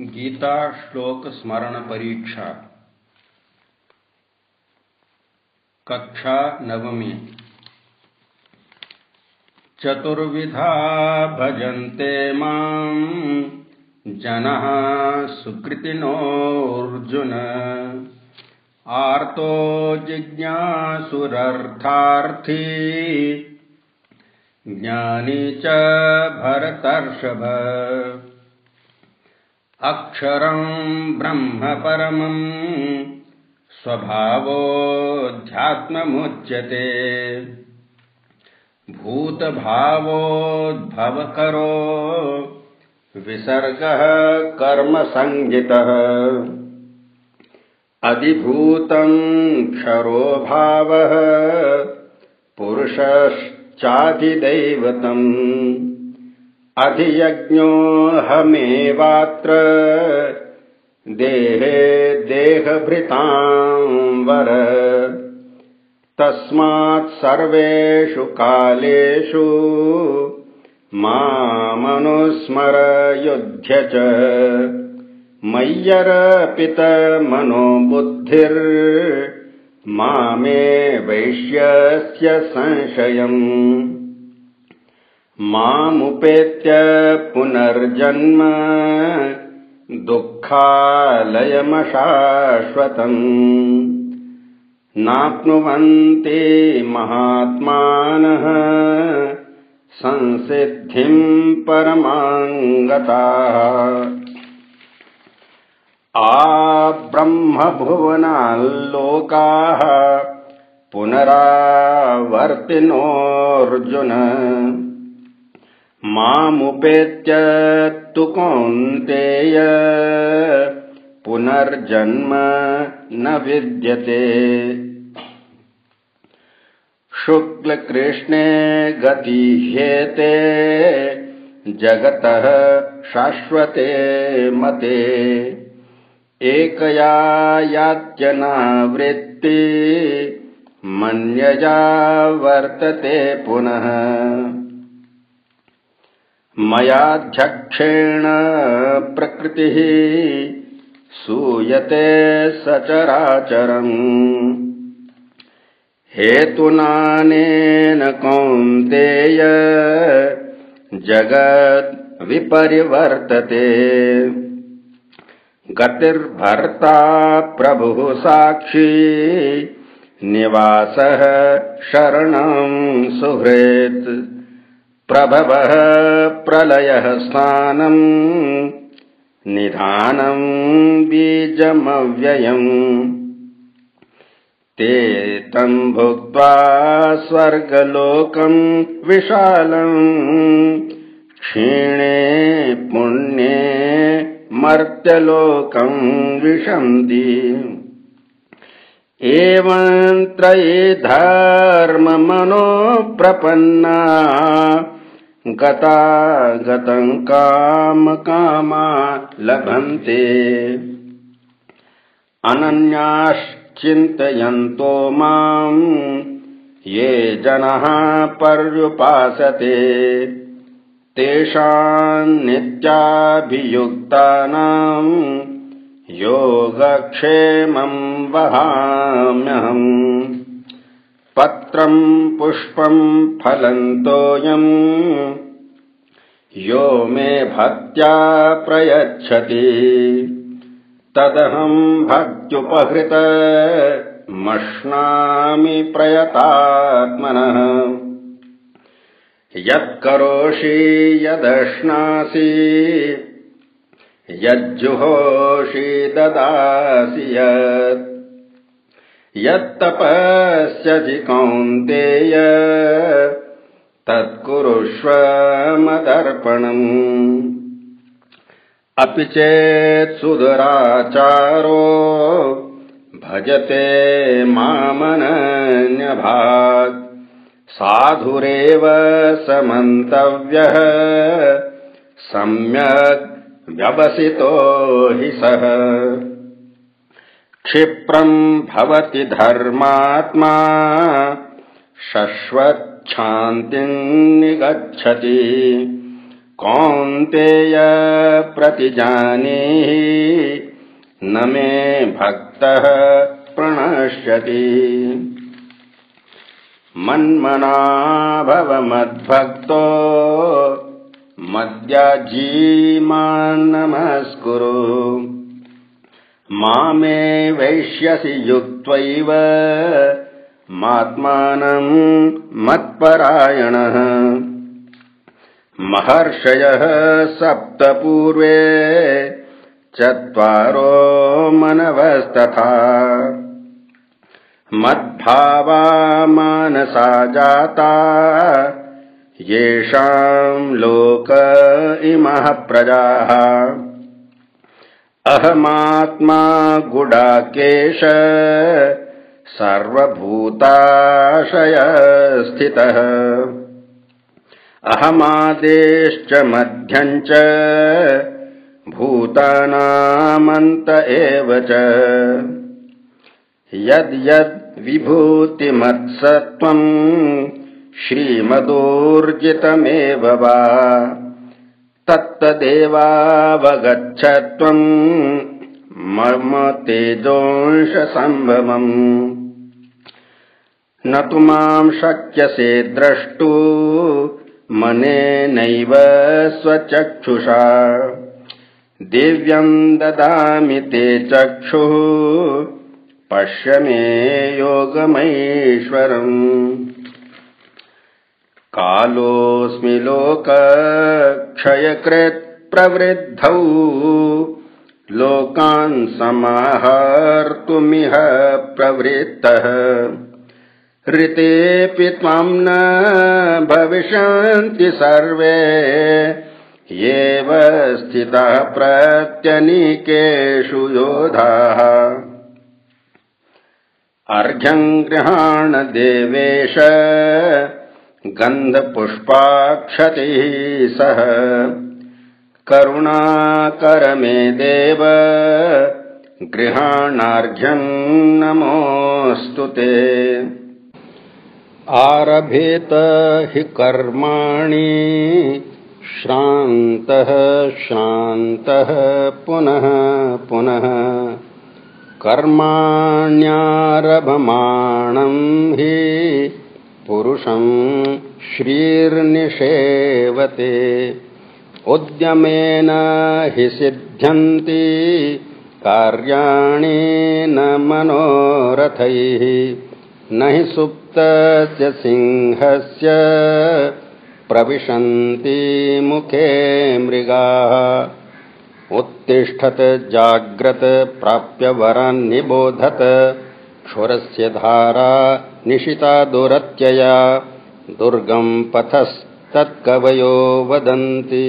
गीताश्लोकस्मरणपरीक्षा कक्षा नवमी। चतुर्विधा भजन्ते माम्। जनः सुकृतिनोऽर्जुन। आर्तो जिज्ञासुरर्थार्थी। ज्ञानी च भरतर्षभ अक्षरम् ब्रह्म परमम्। स्वभावोऽध्यात्ममुच्यते भूतभावोद्भवकरो। विसर्गः कर्मसञ्ज्ञितः अधिभूतम् क्षरो भावः पुरुषश्चाधिदैवतम् अधियज्ञोऽहमेवात्र देहे देहभृताम् वर तस्मात् सर्वेषु कालेषु मामनुस्मर युध्य च मय्यर्पितमनो बुद्धिर्मामे वैश्यस्य संशयम् मामुपेत्य पुनर्जन्म दुःखालयमशाश्वतम्। नाप्नुवन्ति महात्मानः संसिद्धिम् परमाङ्गताः। आब्रह्मभुवनाल्लोकाः पुनरावर्तिनोऽर्जुन मामुपेत्य तु कौन्तेय। पुनर्जन्म न विद्यते। शुक्लकृष्णे गतिह्येते जगतः शाश्वते मते। एकया यात्यनावृत्ति मन्यया वर्तते पुनः मयाध्यक्षेण प्रकृतिः सूयते सचराचरम्। हेतुनानेन कौन्तेय जगद्विपरिवर्तते गतिर्भर्ता प्रभुः साक्षी निवासः शरणम् सुहृत् प्रभवः प्रलयः स्थानम् निधानम् बीजमव्ययम्। ते तम् भुक्त्वा स्वर्गलोकम् विशालम् क्षीणे पुण्ये मर्त्यलोकम् विशन्ति। एवम् त्रये धर्ममनो प्रपन्ना गता गतम् काम कामा लभन्ते। अनन्याश्चिन्तयन्तो माम् ये जनः पर्युपासते। तेषाम् नित्याभियुक्तानाम् योगक्षेमम् वहाम्यहम् पत्रम् पुष्पम् फलन्तोऽयम् यो मे भक्त्या प्रयच्छति। तदहम् भक्त्युपहृतमश्नामि प्रयतात्मनः। यत्करोषि यदश्नासि यज्जुहोषि ददासि यत् यत्तपस्यसि कौन्तेय। तत्कुरुष्व मदर्पणम् अपि चेत् सुदुराचारो भजते मामनन्यभाक् साधुरेव समन्तव्यः। सम्यक् व्यवसितो हि सः क्षिप्रम् भवति धर्मात्मा। शश्वच्छान्तिम् निगच्छति। कौन्तेय प्रतिजानीहि न मे भक्तः प्रणश्यति। मन्मना भव मद्भक्तो नमस्कुरु मामे वैश्यसि युक्त्वैव मात्मानम् मत्परायणः। महर्षयः सप्त पूर्वे चत्वारो मनवस्तथा। मद्भावा मानसा जाता येषाम् लोक इमः प्रजाः अहमात्मा गुडाकेश सर्वभूताशयस्थितः। अहमादेश्च मध्यम् च भूतानामन्त एव च। यद्यद्विभूतिमत्सत्त्वम् श्रीमदूर्जितमेव वा तत्तदेवावगच्छत्वम् मम तेजोंशसम्भवम्। न तु माम् शक्यसे द्रष्टु मनेनैव स्वचक्षुषा। दिव्यम् ददामि ते चक्षुः पश्य मे योगमैश्वरम्। कालोऽस्मि लोकक्षयकृत्प्रवृद्धौ लोकान् समाहर्तुमिह प्रवृत्तः। ऋतेऽपि त्वाम् न भविष्यन्ति सर्वे। एव स्थितः प्रत्यनीकेषु योधाः। अर्घ्यम् गृहाण देवेश गन्धपुष्पाक्षतिः सह। करुणाकर मे देव गृहाणार्घ्यम् नमोऽस्तु ते। आरभेत हि कर्माणि श्रान्तः श्रान्तः पुनः पुनः। कर्माण्यारभमाणम् हि पुरुषम् श्रीर्निषेवते। उद्यमेन हि सिद्ध्यन्ति, कार्याणि न मनोरथैः। न हि सुप्तस्य सिंहस्य प्रविशन्ति मुखे मृगाः। उत्तिष्ठत, जाग्रत, प्राप्य वरान्निबोधत क्षुरस्य धारा निशिता दुरत्यया। दुर्गम् पथस्तत्कवयो वदन्ति